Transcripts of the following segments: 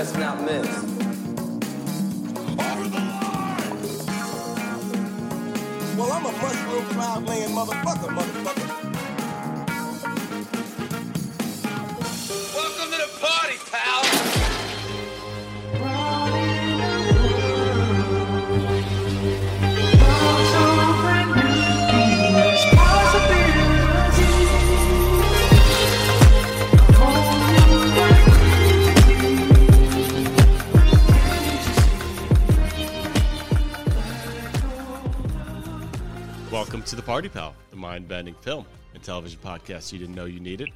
best not miss. Well, I'm a mushroom cloud laying motherfucker, motherfucker. Welcome to the Party Pal, the mind bending film and television podcast you didn't know you needed.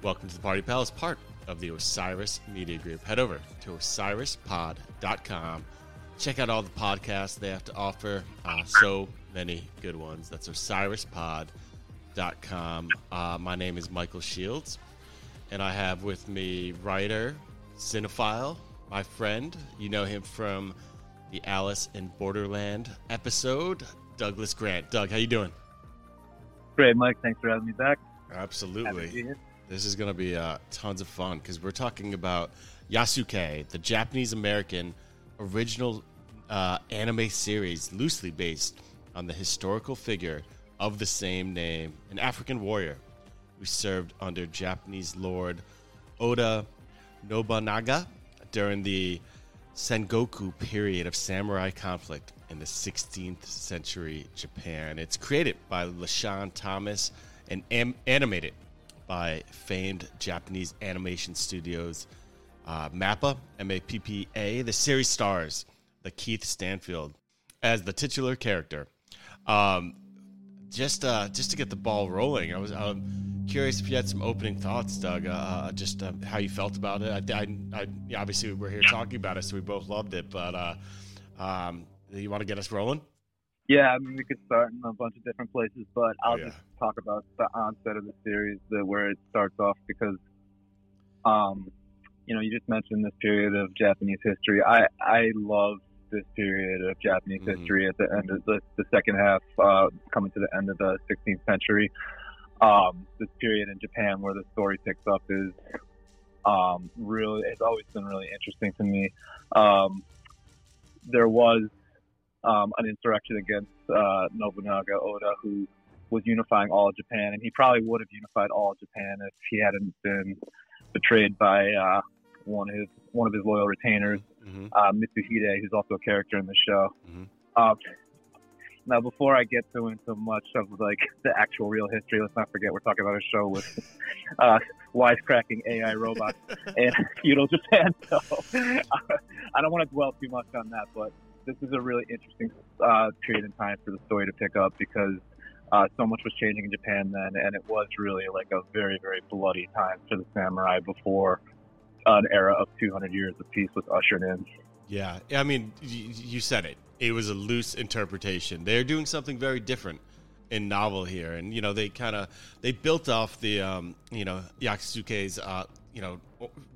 Welcome to the Party Pal as part of the Osiris Media Group. Head over to osirispod.com. Check out all the podcasts they have to offer. Uh, so many good ones. That's osirispod.com. Uh, my name is Michael Shields, and I have with me writer, cinephile, my friend. You know him from the Alice in Borderland episode, Douglas Grant. Doug, how you doing? Great, Mike. Thanks for having me back. Happy to be Absolutely. This is going to be uh, tons of fun because we're talking about Yasuke, the Japanese American original uh, anime series loosely based on the historical figure of the same name, an African warrior who served under Japanese Lord Oda Nobunaga during the Sengoku period of samurai conflict in the 16th century Japan. It's created by LeSean Thomas and am- animated by famed Japanese animation studios uh, MAPPA, M-A-P-P-A. The series stars LaKeith Stanfield as the titular character. Um, just uh, just to get the ball rolling, I was um, curious if you had some opening thoughts, Doug. Uh, Uh, just uh, how you felt about it. I, I, I obviously we're here talking about it, so we both loved it. But uh, um, you want to get us rolling? Yeah, I mean, we could start in a bunch of different places, but I'll Oh, yeah. just talk about the onset of the series, the, where it starts off, because, um, you know, you just mentioned this period of Japanese history. I I love this period of Japanese Mhm. history at the end of the, the second half, uh, coming to the end of the 16th century. Um, this period in Japan where the story picks up is um, really it's always been really interesting to me. Um, there was um, an insurrection against uh, Nobunaga Oda, who was unifying all of Japan, and he probably would have unified all of Japan if he hadn't been betrayed by uh, one of his one of his loyal retainers, Mm-hmm. uh, Mitsuhide, who's also a character in the show. Mhm. Um, now, before I get to into much of like the actual real history, let's not forget we're talking about a show with uh, wisecracking AI robots and feudal Japan. So I don't want to dwell too much on that, but this is a really interesting uh, period in time for the story to pick up because uh, so much was changing in Japan then, and it was really like a very, very bloody time for the samurai before an era of 200 years of peace was ushered in. Yeah, I mean, you said it. It was a loose interpretation. They're doing something very different in novel here, and you know they kind of they built off the um, you know Yasuke's uh, you know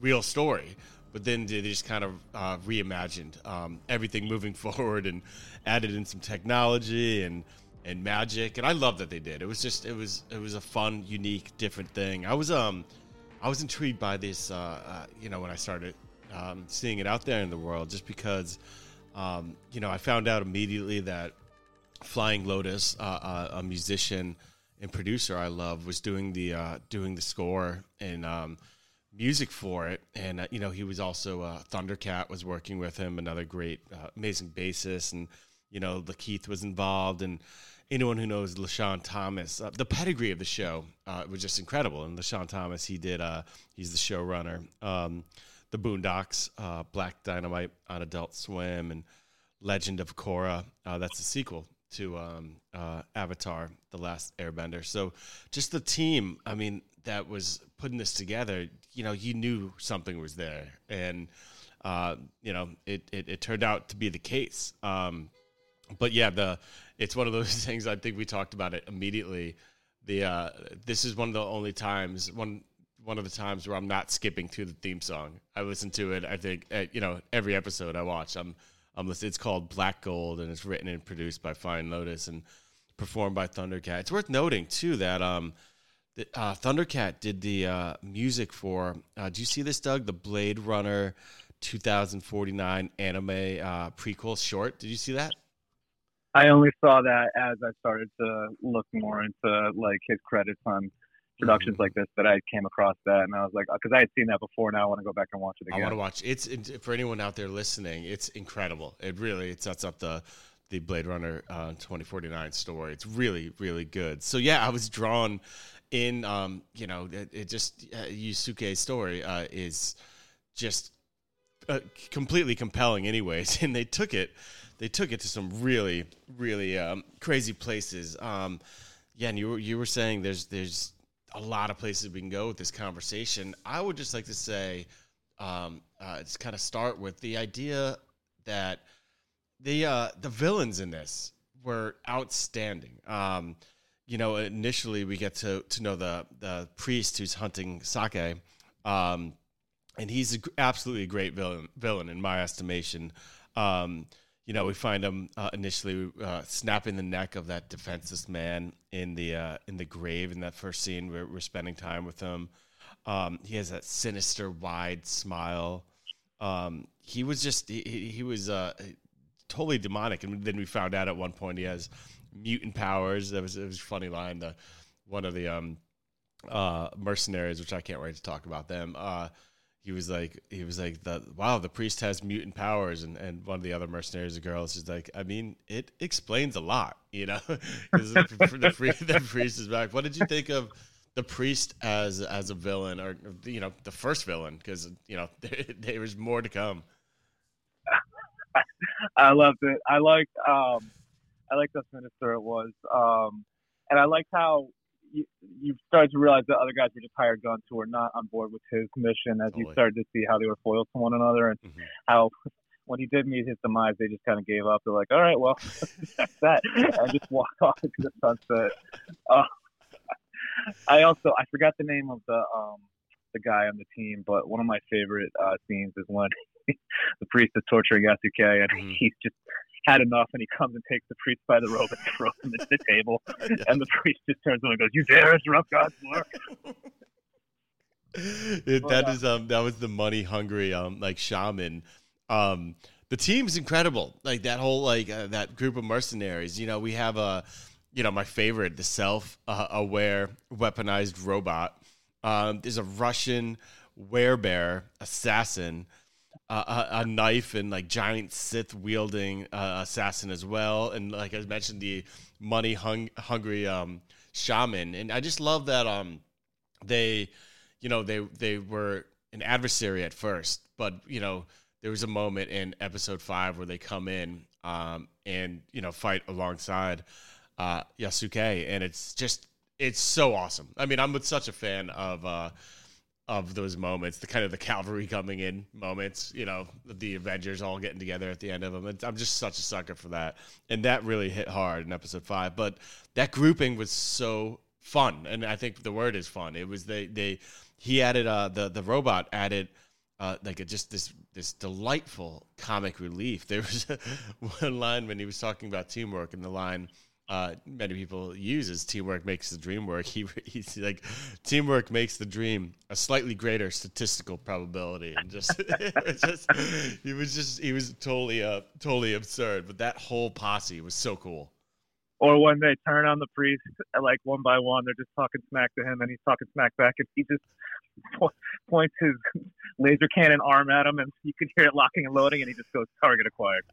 real story, but then they just kind of uh, reimagined um, everything moving forward and added in some technology and and magic, and I love that they did. It was just it was it was a fun, unique, different thing. I was um I was intrigued by this uh, uh, you know when I started um, seeing it out there in the world just because um, you know I found out immediately that Flying Lotus, uh, uh, a musician and producer I love, was doing the uh, doing the score and um, music for it, and uh, you know he was also uh, Thundercat was working with him, another great, uh, amazing bassist, and you know LaKeith was involved, and anyone who knows LeSean Thomas, uh, the pedigree of the show uh, was just incredible. And LeSean Thomas, he did, uh, he's the showrunner. Um, the Boondocks, Black Dynamite on Adult Swim, and Legend of Korra. That's a sequel to um, Avatar: The Last Airbender. So, just the team. I mean, that was putting this together. You know, you knew something was there, and uh, you know, it, it it turned out to be the case. Um, but yeah, the it's one of those things. I think we talked about it immediately. The uh, this is one of the only times one one of the times where I'm not skipping through the theme song. I listen to it. I think at, you know every episode I watch. I'm I'm listening. It's called Black Gold and it's written and produced by Flying Lotus and performed by Thundercat. It's worth noting too that um, the, uh, Thundercat did the uh, music for. Uh, do you see this, Doug? The Blade Runner 2049 anime uh, prequel short. Did you see that? I only saw that as I started to look more into like his credits on productions Mhm. like this that I came across that and I was like because I had seen that before now I want to go back and watch it I again. want to watch. It's it, for anyone out there listening. It's incredible. It really it sets up the the Blade Runner uh, 2049 story. It's really really good. So yeah, I was drawn in. Um, you know, it, it just uh, Yasuke's story uh, is just uh, completely compelling, anyways. And they took it. They took it to some really really um, crazy places. Um, yeah, and you were you were saying there's there's a lot of places we can go with this conversation. I would just like to say, um, uh, just kind of start with the idea that the uh, the villains in this were outstanding. Um, you know, initially we get to to know the the priest who's hunting Saki, um, and he's a, absolutely a great villain villain in my estimation. Um, you know, we find him uh, initially uh, snapping the neck of that defenseless man in the uh, in the grave in that first scene. We're, we're spending time with him. Um, he has that sinister, wide smile. Um, he was just he he was uh, totally demonic, and then we found out at one point he has mutant powers. That was it was a funny line. The one of the um, uh, mercenaries, which I can't wait to talk about them. Uh, he was like, he was like, the wow, the priest has mutant powers, and, and one of the other mercenaries, the girls, is like, I mean, it explains a lot, you know the, the, pri- the priest is back. What did you think of the priest as as a villain, or you know, the first villain? Because you know, there, there was more to come. I loved it. I liked um, I liked how sinister it was, um, and I liked how you, you started to realize that other guys were just hired guns who were not on board with his mission. As you started to see how they were foiled to one another, and Mhm. how when he did meet his demise, they just kind of gave up. They're like, "All right, well, that's that," and just walked off into the sunset. Uh, I also I forgot the name of the um, the guy on the team, but one of my favorite uh, scenes is when the priest is torturing Yasuke, and Mhm. he's just had enough, and he comes and takes the priest by the robe and throws him into the table, and the priest just turns to him and goes, "You dare interrupt God's work?" it, that is um that was the money hungry um like shaman. Um the team's incredible. Like that whole like uh, that group of mercenaries you know we have a you know my favorite the self uh, aware weaponized robot. Um there's a russian werebear assassin uh, a, a knife and like giant Sith wielding uh, assassin as well, and like I mentioned, the money hung- hungry um, shaman, and I just love that um they you know they they were an adversary at first. But you know there was a moment in episode five where they come in um, and you know fight alongside uh, Yasuke. And it's just it's so awesome. I mean I'm such a fan of uh, of those moments the kind of the cavalry coming in moments you know the Avengers all getting together at the end of them. I'm just such a sucker for that. And that really hit hard in episode five but that grouping was so fun. And i think the word is fun. It was they they he added uh the the robot added uh like a, just this this delightful comic relief. There was one line when he was talking about teamwork and the line uh, many people use is teamwork makes the dream work. He he's like teamwork makes the dream a slightly greater statistical probability, and just, just he was just he was totally uh totally absurd. But that whole posse was so cool. Or when they turn on the priest, uh, like one by one, they're just talking smack to him, and he's talking smack back, and he just po- points his laser cannon arm at him, and you can hear it locking and loading, and he just goes, "Target acquired."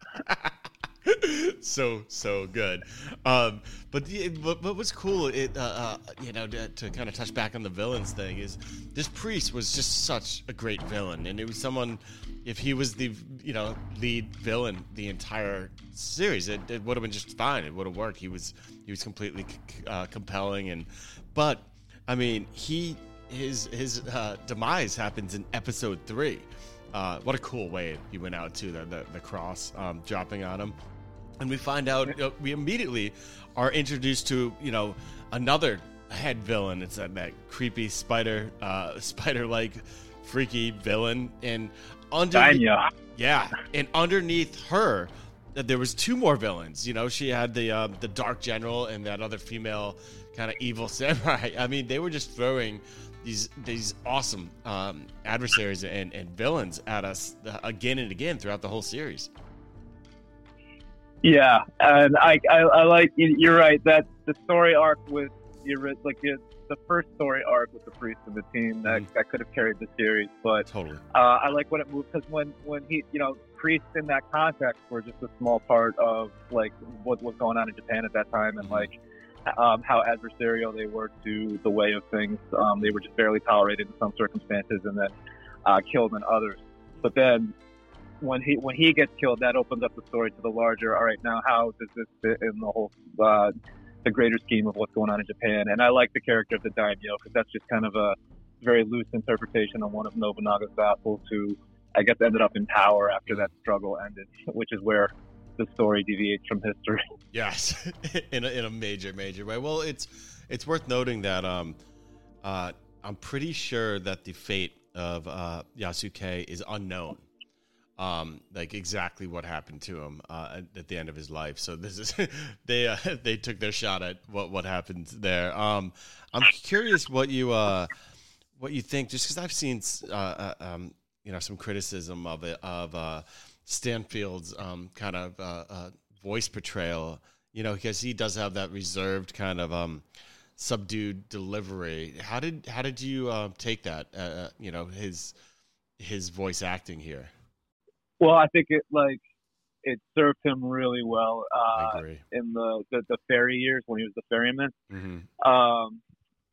so so good. Um but the, but, what's cool it uh, uh you know to, to kind of touch back on the villains thing is this priest was just such a great villain. And it was someone if he was the you know lead villain the entire series it, it would have been just fine. It would have worked. He was he was completely uh, compelling. And but i mean he his his uh, demise happens in episode three. Uh, what a cool way he went out to the the, the cross um, dropping on him and we find out know, we immediately are introduced to you know another head villain. It's that, that creepy spider uh spider like freaky villain. And under Danya. yeah and underneath her uh, there was two more villains. You know she had the uh, the dark general and that other female kind of evil samurai. I mean they were just throwing these these awesome um, adversaries and, and villains at us uh, again and again throughout the whole series. Yeah, and I, I, I like you're right that the story arc with your like it, the first story arc with the priest and the team that, Mhm. that could have carried the series, but Totally. uh, I like when it moved because when when he you know priests in that context were just a small part of like what was going on in Japan at that time and Mhm. like um, how adversarial they were to the way of things. Um, they were just barely tolerated in some circumstances and then uh, killed in others. But then when he when he gets killed, that opens up the story to the larger. All right, now how does this fit in the whole uh, the greater scheme of what's going on in Japan? And I like the character of the daimyo because that's just kind of a very loose interpretation on one of Nobunaga's vassals who I guess ended up in power after that struggle ended, which is where the story deviates from history. Yes, in a, in a major major way. Well, it's it's worth noting that um, uh, I'm pretty sure that the fate of uh, Yasuke is unknown. Um, like exactly what happened to him uh, at- the end of his life. So this is they uh, they took their shot at what what happened there. Um, I'm curious what you uh, what you think, just because I've seen uh, uh, um, you know some criticism of it of uh, Stanfield's um, kind of voice portrayal. You know, because he does have that reserved kind of um, subdued delivery. How did how did you take that? You know, his his voice acting here. Well, I think it like it served him really well uh, in the, the the ferry years when he was the ferryman. hmm um,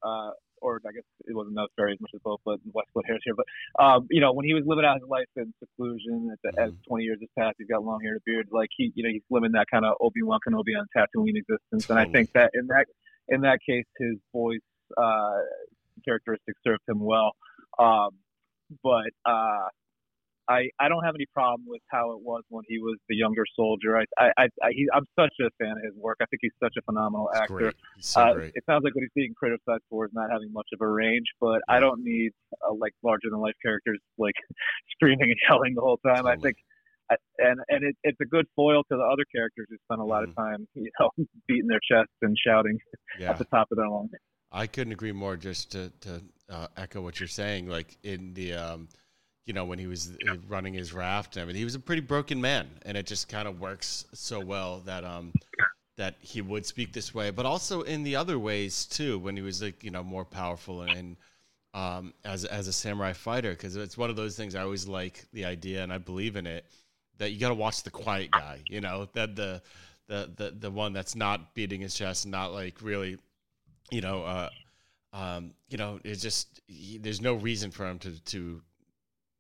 uh, or I guess it wasn't that very as much as both, but Westwood Harris here. But um, you know, when he was living out his life in seclusion, at the, as Mhm. 20 years has passed, he's got long hair and a beard. Like he, you know, he's living that kind of Obi Wan Kenobi on Tatooine existence. And I think that in that in that case, his voice uh, characteristics served him well. Um, but uh, I I don't have any problem with how it was when he was the younger soldier. I I, I, I he, I'm such a fan of his work. I think he's such a phenomenal He's actor. great. So Uh, it sounds like what he's being criticized for is not having much of a range, but I don't need uh, like larger than life characters like screaming and yelling the whole time. I think, I, and and it, it's a good foil to the other characters who spend a lot Mhm. of time, you know, beating their chests and shouting Yeah. at the top of their lungs. I couldn't agree more. Just to, to uh, echo what you're saying, like in the, um, you know, when he was uh, running his raft and everything, he was a pretty broken man, and it just kind of works so well that um, that he would speak this way, but also in the other ways too, when he was like you know more powerful and. Um, as as a samurai fighter, because it's one of those things I always like the idea, and I believe in it. That you got to watch the quiet guy, you know, that the the the the one that's not beating his chest, not like really you know, uh, um, you know, it's just he, there's no reason for him to to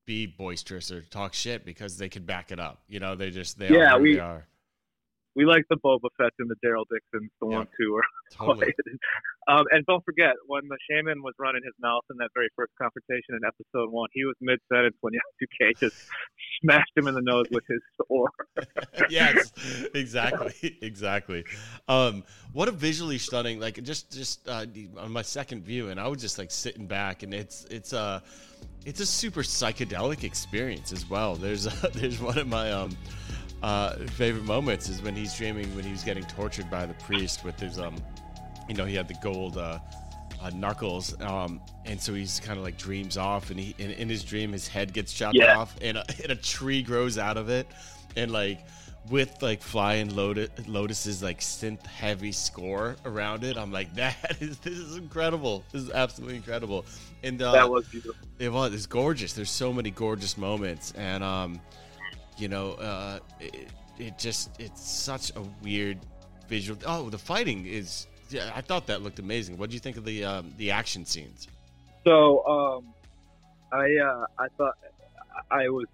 be boisterous or talk shit because they could back it up. You know, they just they Yeah, are we- they are. We like the Boba Fett and the Daryl Dixons, the Yeah. ones who are Totally. Um, and don't forget, when the shaman was running his mouth in that very first confrontation in episode one, he was mid sentence when Yasuke just smashed him in the nose with his sword. yes, exactly, exactly. Um, what a visually stunning, like just just uh, on my second view, and I was just like sitting back, and it's it's a it's a super psychedelic experience as well. There's uh, there's one of my um uh, favorite moments is when he's dreaming when he was getting tortured by the priest with his um you know he had the gold uh, uh knuckles um and so he's kind of like dreams off and he in, in his dream his head gets chopped Yeah. off and a, and a tree grows out of it and like with like flying lotus lotus's like synth heavy score around it i'm like that is this is incredible this is absolutely incredible and uh that was beautiful. it was. It's gorgeous. There's so many gorgeous moments, and um, you know, uh, it, it just it's such a weird visual. Oh, the fighting is. Yeah, I thought that looked amazing. What do you think of the um, the action scenes? So, um, I uh, I thought I was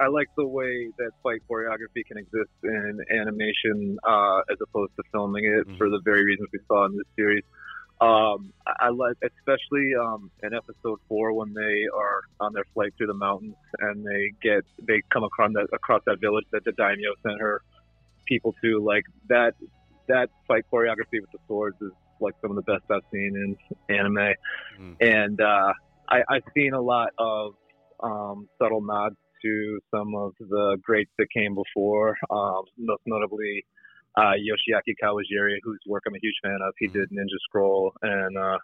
I like the way that fight choreography can exist in animation uh, as opposed to filming it Mhm. for the very reasons we saw in this series. Um, I, I like, especially um, in episode four when they are on their flight through the mountains and they get they come across that across that village that the daimyo sent her people to. Like that that fight choreography with the swords is like some of the best I've seen in anime Mm. and uh, I, I've seen a lot of um, subtle nods to some of the greats that came before, um, most notably uh, Yoshiaki Kawajiri, whose work I'm a huge fan of. He Mhm. did Ninja Scroll and uh,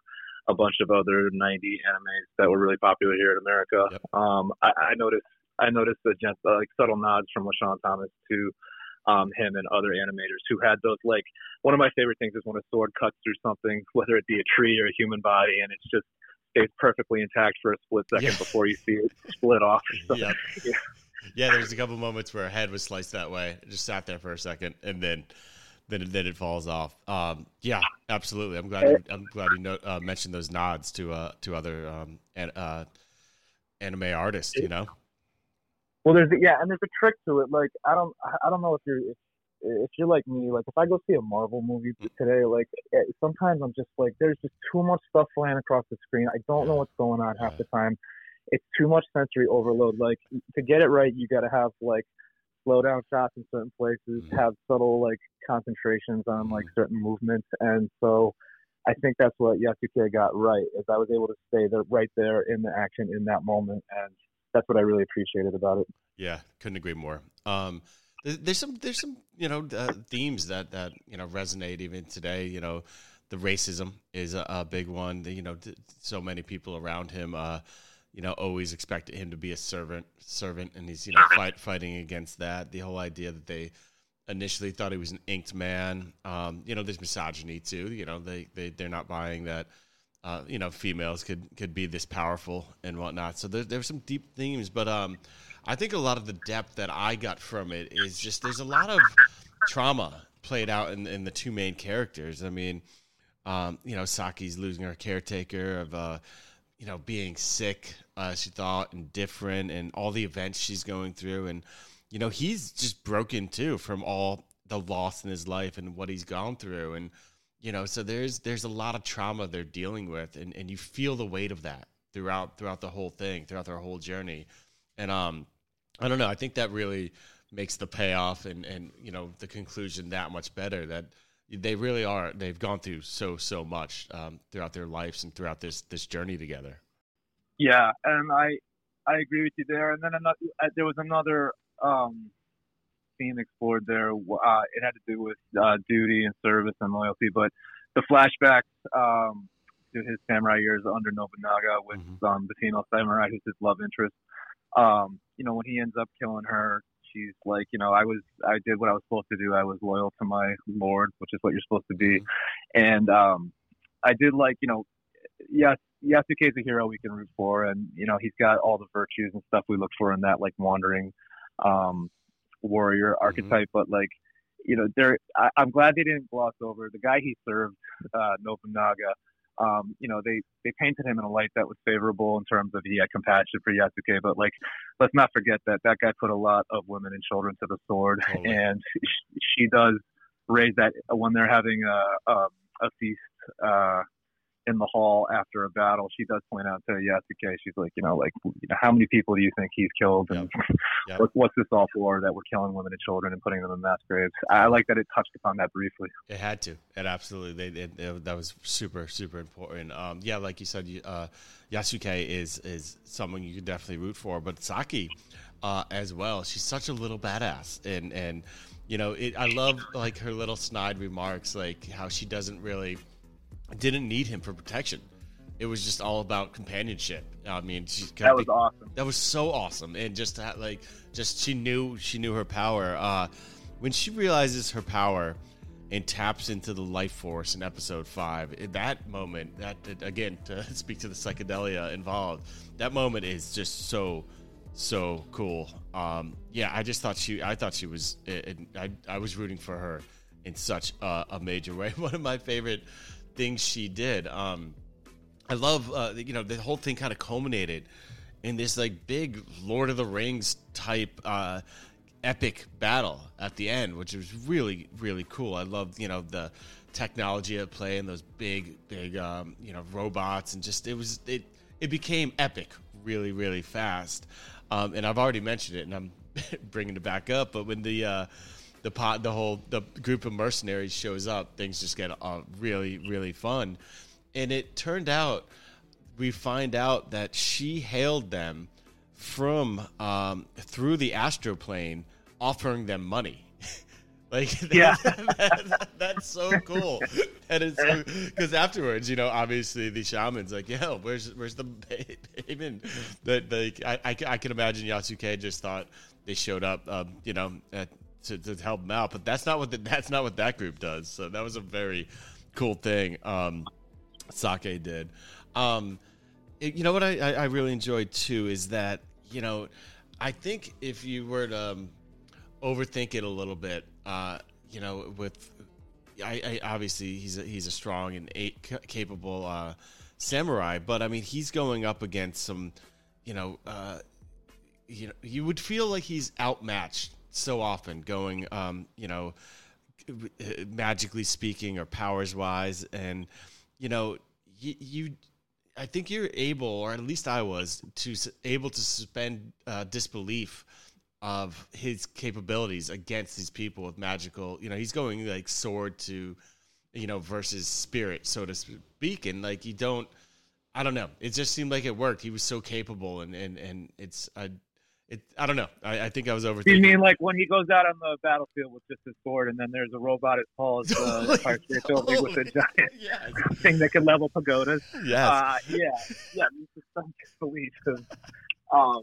a bunch of other 90 animes that were really popular here in America. Yep. Um, I, I noticed I noticed the gent, uh, like subtle nods from LeSean Thomas to um, him and other animators who had those like one of my favorite things is when a sword cuts through something, whether it be a tree or a human body, and it's just stays perfectly intact for a split second Yeah. before you see it split off. Yeah. yeah. Yeah, there was a couple moments where her head was sliced that way. It just sat there for a second, and then then it, then it falls off. Um, yeah, absolutely. I'm glad you, I'm glad you know, uh, mentioned those nods to uh, to other um, an, uh, anime artists. You know, Well, there's yeah, and there's a trick to it. Like I don't I don't know if you're if, if you're like me. Like if I go see a Marvel movie today, like eh, sometimes I'm just like there's just too much stuff flying across the screen. I don't know what's going on half the time. It's too much sensory overload. Like to get it right, you got to have like slow down shots in certain places, Mhm. have subtle like concentrations on like certain movements, and so. I think that's what Yasuke got right. Is I was able to stay there, right there in the action in that moment, and that's what I really appreciated about it. yeah, couldn't agree more. Um, there's some there's some you know uh, themes that that you know resonate even today. You know, the racism is a, a big one. The, you know, th- so many people around him. Uh, you know, always expected him to be a servant, servant, and he's you know fight fighting against that. The whole idea that they initially thought he was an inked man. Um, you know, there's misogyny too. You know, they they they're not buying that. Uh, you know, females could could be this powerful and whatnot. So there there's some deep themes, but um, I think a lot of the depth that I got from it is just there's a lot of trauma played out in in the two main characters. I mean, um, you know, Saki's losing her caretaker of uh, you know, being sick, uh, she thought, and different, and all the events she's going through. And, you know, he's just broken too from all the loss in his life and what he's gone through. And, you know, so there's there's a lot of trauma they're dealing with, and, and you feel the weight of that throughout throughout the whole thing, throughout their whole journey. And um, I don't know, I think that really makes the payoff and and you know the conclusion that much better that they really are they've gone through so so much um, throughout their lives and throughout this this journey together Yeah, and I I agree with you there. And then another, uh, there was another um, theme explored there. Uh, it had to do with uh, duty and service and loyalty, but the flashbacks um, to his samurai years under Nobunaga with Mhm. um, Batino Samurai, who's his love interest. Um, you know, when he ends up killing her, she's like, you know, I was, I did what I was supposed to do. I was loyal to my lord, which is what you're supposed to be. And um, I did like, you know, yes, Yasuke is a hero we can root for, and you know, he's got all the virtues and stuff we look for in that like wandering um, warrior archetype. But like, you know, there, I, I'm glad they didn't gloss over the guy he served, uh, Nobunaga. Um, you know, they they painted him in a light that was favorable in terms of he had compassion for Yasuke, but like, let's not forget that that guy put a lot of women and children to the sword, Totally. and sh- she does raise that when they're having a a, a feast uh, in the hall after a battle. She does point out to Yasuke, she's like, you know, like, you know, how many people do you think he's killed, and Yep. what, what's this all for? That we're killing women and children and putting them in mass graves. I like that it touched upon that briefly. it had to it absolutely they, it, it- that was super super important um, yeah like you said uh, Yasuke is is someone you could definitely root for but Saki uh, as well she's such a little badass and and you know it, I love like her little snide remarks like how she doesn't really didn't need him for protection. It was just all about companionship. I mean she That was be- awesome. that was so awesome. And just that, like just she knew she knew her power. Uh when she realizes her power and taps into the life force in episode five in that moment that again to speak to the psychedelia involved that moment is just so so cool. Um yeah i just thought she i thought she was it, I, I was rooting for her in such a, a major way. One of my favorite things she did um I love, uh, you know, the whole thing kind of culminated in this like big Lord of the Rings type uh, epic battle at the end, which was really, really cool. I loved, you know, the technology at play and those big, big, um, you know, robots and just it was it it became epic really, really fast. Um, and I've already mentioned it, and I'm bringing it back up. But when the uh, the pot, the whole the group of mercenaries shows up, things just get uh, really, really fun. And it turned out we find out that she hailed them from um, through the astral plane, offering them money. Like, Yeah. that- that's so cool. And it's because afterwards, you know, obviously the shaman's like, "Yo, where's where's the payment?" That like I, I I can imagine Yasuke just thought they showed up, um, you know, at, to to help him out, but that's not what the, that's not what that group does. So that was a very cool thing. Um, Saki did. Um, it- you know what I, I, really enjoyed too is that you know I think if you were to um, overthink it a little bit, uh, you know, with I, I obviously he's a, he's a strong and capable uh, samurai, but I mean he's going up against some, you know, uh, you know, you would feel like he's outmatched so often, going, um, you know, magically speaking or powers wise, and you know, you, you I think you're able, or at least I was, to able to suspend uh, disbelief of his capabilities against these people with magical. You know, he's going like sword to, you know, versus spirit, so to speak, and like you don't. I don't know. It just seemed like it worked. He was so capable, and and and it's I, it. I don't know. I, I think I was overthinking. You mean like when he goes out on the battlefield with just his sword, and then there's a robot as tall as the Empire State Building with a giant yes. thing that can level pagodas? Yes. Uh, yeah, yeah. This is some disbelief. Um,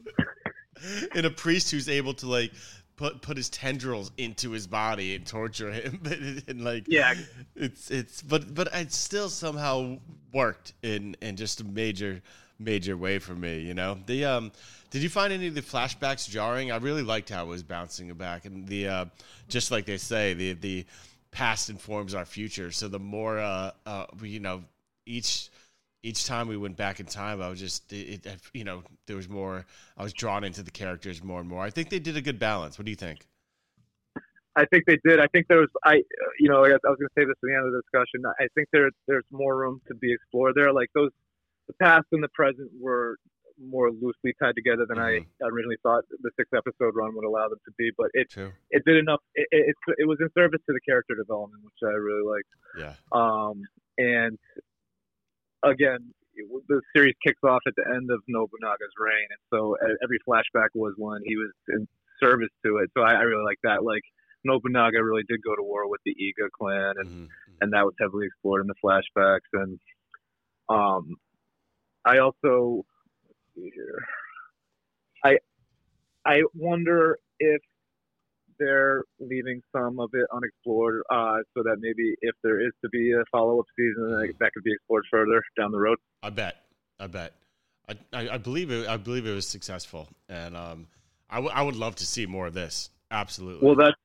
and a priest who's able to like put put his tendrils into his body and torture him and, like Yeah. it's it's but but it still somehow worked in in just a major major way for me you know the um did you find any of the flashbacks jarring i really liked how it was bouncing back and the uh just like they say the the past informs our future so the more uh uh you know each each time we went back in time, I was just, it, it, you know, there was more. I was drawn into the characters more and more. I think they did a good balance. What do you think? I think they did. I think there was. I, you know, I was going to say this at the end of the discussion. I think there there's more room to be explored there. Like those, the past and the present were more loosely tied together than Mhm. I originally thought the six episode run would allow them to be. But it True. it did enough. It, it it was in service to the character development, which I really liked. Yeah. Um, and again, it, the series kicks off at the end of Nobunaga's reign, and so every flashback was when he was in service to it. So I, I really like that. Like Nobunaga really did go to war with the Iga clan, and Mhm. and that was heavily explored in the flashbacks. And um, I also see here. I I wonder if they're leaving some of it unexplored, uh, so that maybe if there is to be a follow up season, that, could be explored further down the road. I bet. I bet. I, I, I believe it. I believe it was successful, and um, I, w- I would love to see more of this. Absolutely. Well, that's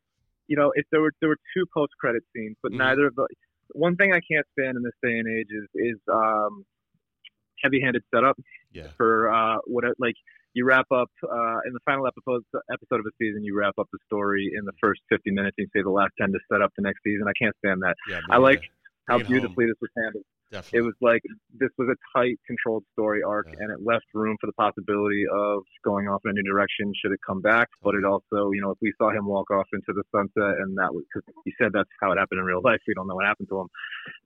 you know, if there were there were two post credit scenes, but Mhm. neither of the one thing I can't stand in this day and age is is um, heavy handed setup yeah. for uh, what like you wrap up uh, in the final episode episode of a season. You wrap up the story in the first fifty minutes. and You say the last ten to set up the next season. I can't stand that. Yeah. I like bring How it home. beautifully this was handled. Definitely. It was like this was a tight, controlled story arc, Yeah. and it left room for the possibility of going off in a new direction should it come back. But it also, you know, if we saw him walk off into the sunset, and that was because he said that's how it happened in real life, we don't know what happened to him.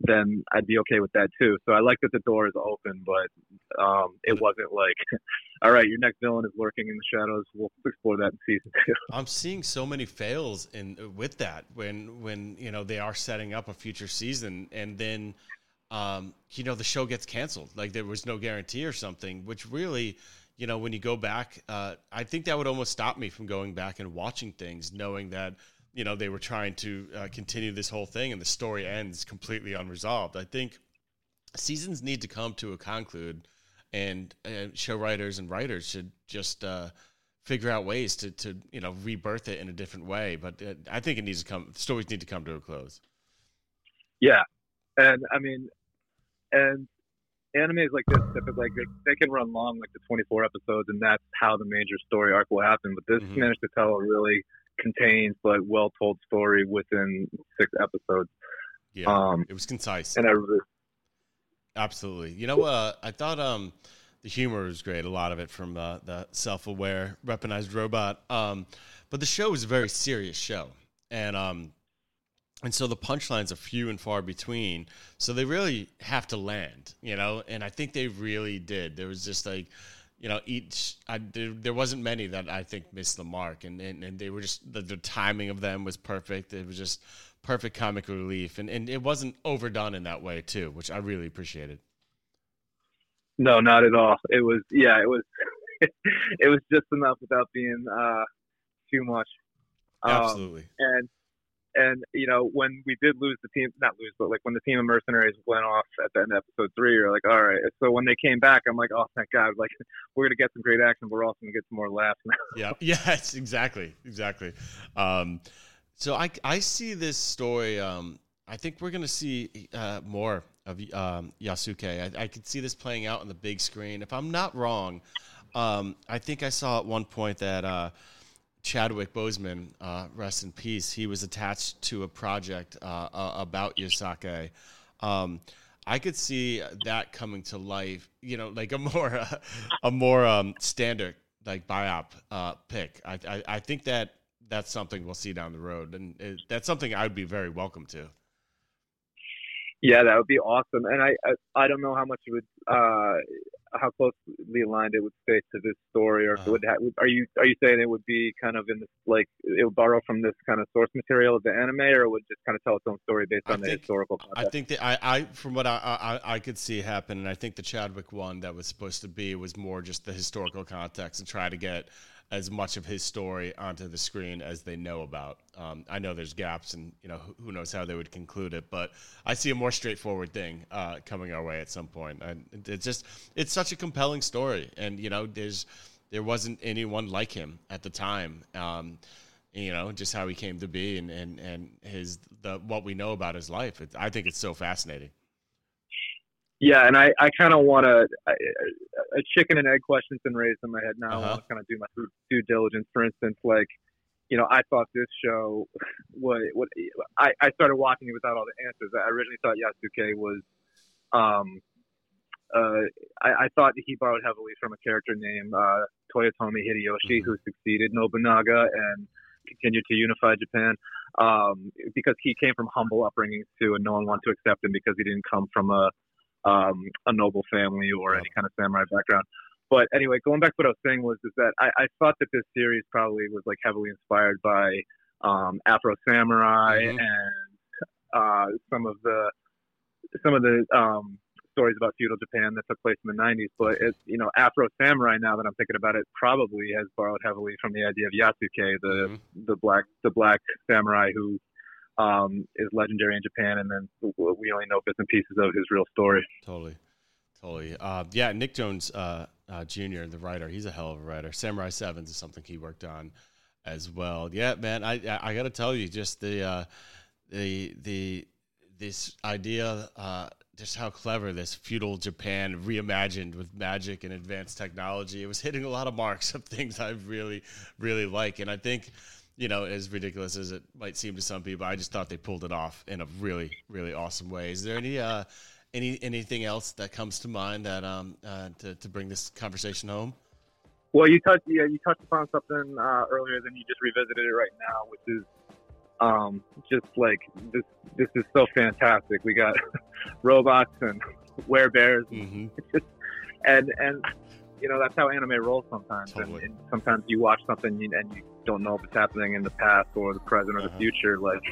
Then I'd be okay with that too. So I like that the door is open, but um, it wasn't like, all right, your next villain is lurking in the shadows. We'll explore that in season two. I'm seeing so many fails in with that when when you know they are setting up a future season and then um, you know the show gets canceled like there was no guarantee or something which really you know when you go back uh, I think that would almost stop me from going back and watching things knowing that you know they were trying to uh, continue this whole thing and the story ends completely unresolved I think seasons need to come to a conclude and show writers and writers should just uh, figure out ways to, to you know rebirth it in a different way. But uh, I think it needs to come. Stories need to come to a close. Yeah, and I mean, and animes like this typically like they, can run long, like the 24 episodes, and that's how the major story arc will happen. But this Mhm. managed to tell a really contained but well told story within six episodes. Yeah, Um, it was concise. and I really, Absolutely. You know, uh, I thought um, the humor was great. A lot of it from uh, the self-aware, weaponized robot. Um, but the show was a very serious show, and um, and so the punchlines are few and far between. So they really have to land, you know. And I think they really did. There was just like you know, each I, there, there wasn't many that I think missed the mark, and and, and they were just the, the timing of them was perfect. It was just perfect comic relief, and and it wasn't overdone in that way too, which I really appreciated. No, not at all. It was yeah, it was it was just enough without being uh, too much. Um, Absolutely. And and you know when we did lose the team, not lose, but like when the team of mercenaries went off at the end of episode three, you're like, all right. So when they came back, I'm like, oh thank God, like we're gonna get some great action. We're also gonna get some more laughs yeah. Yes. Exactly. Exactly. Um, so I I see this story. Um, I think we're gonna see uh, more of um, Yasuke. I, I could see this playing out on the big screen. If I'm not wrong, um, I think I saw at one point that uh, Chadwick Boseman, uh, rest in peace, he was attached to a project uh, uh, about Yasuke. Um, I could see that coming to life. You know, like a more a more um, standard like biop uh, pick. I, I, I think that that's something we'll see down the road, and it, that's something I'd be very welcome to. Yeah, that would be awesome. And I, I, I don't know how much it would, uh, how closely aligned it would stay to this story, or Uh-huh. would. Ha- are you are you saying it would be kind of in this like it would borrow from this kind of source material of the anime, or would just kind of tell its own story based I on the think- historical I context? think that I, I from what I, I I could see happen, and I think the Chadwick one that was supposed to be was more just the historical context and try to get as much of his story onto the screen as they know about. Um, I know there's gaps, and you know who, who knows how they would conclude it, but I see a more straightforward thing uh, coming our way at some point. And it's just it's such a compelling story, and you know there's there wasn't anyone like him at the time. Um, you know, just how he came to be and, and, and his the what we know about his life. It, I think it's so fascinating. Yeah, and I, I kind of want to a chicken and egg question's been raised in my head now. I Uh-huh. want to kind of do my due- diligence. For instance, like you know, I thought this show what what I, I started watching it without all the answers. I originally thought Yasuke was um uh I, I thought he borrowed heavily from a character named uh, Toyotomi Hideyoshi, Mhm. who succeeded Nobunaga and continued to unify Japan. Um, because he came from humble upbringings too, and no one wanted to accept him because he didn't come from a um, a noble family or any kind of samurai background. But anyway, going back to what I was saying was is that I, I thought that this series probably was like heavily inspired by um, Afro Samurai Mhm. and uh, some of the some of the um, stories about feudal Japan that took place in the 90s. But it's you know Afro Samurai now that I'm thinking about it probably has borrowed heavily from the idea of Yasuke, the Mhm. the black the black samurai who um, is legendary in Japan, and then we only know bits and pieces of his real story. Totally, totally. Uh, yeah, Nick Jones uh, uh, Jr., the writer, he's a hell of a writer. Samurai Sevens is something he worked on as well. Yeah, man, I I, I got to tell you, just the uh, the the this idea. Uh, just how clever this feudal Japan reimagined with magic and advanced technology. It was hitting a lot of marks of things I really, really like. And I think, you know, as ridiculous as it might seem to some people, I just thought they pulled it off in a really, really awesome way. Is there any uh, any anything else that comes to mind that um uh, to to bring this conversation home? Well, you touched yeah, you touched upon something uh, earlier, then you just revisited it right now, which is um, just like this. This is so fantastic. We got robots and werebears, Mm-hmm. and and you know that's how anime rolls sometimes. Totally. And, and sometimes you watch something and you, and you don't know if it's happening in the past or the present or the Uh-huh. future. Like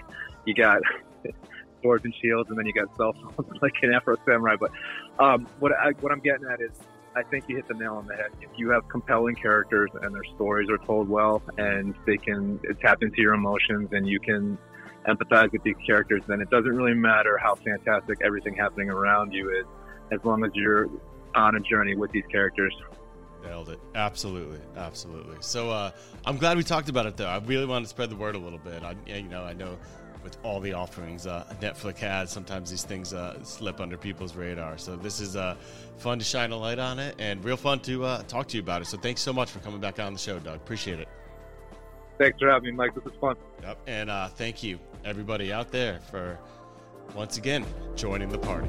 you got swords and shields, and then you got cell phones, like in Afro Samurai. But um, what I, what I'm getting at is, I think you hit the nail on the head. If you have compelling characters and their stories are told well, and they can tap into your emotions, and you can empathize with these characters, then it doesn't really matter how fantastic everything happening around you is, as long as you're on a journey with these characters. Nailed it. Absolutely, absolutely. So uh, I'm glad we talked about it, though. I really wanted to spread the word a little bit. I, you know, I know with all the offerings uh, Netflix has, sometimes these things uh, slip under people's radar. So this is uh, fun to shine a light on it, and real fun to uh, talk to you about it. So thanks so much for coming back on the show, Doug. Appreciate it. Thanks for having me, Mike. This was fun. Yep. And uh, thank you, everybody out there, for once again joining the party.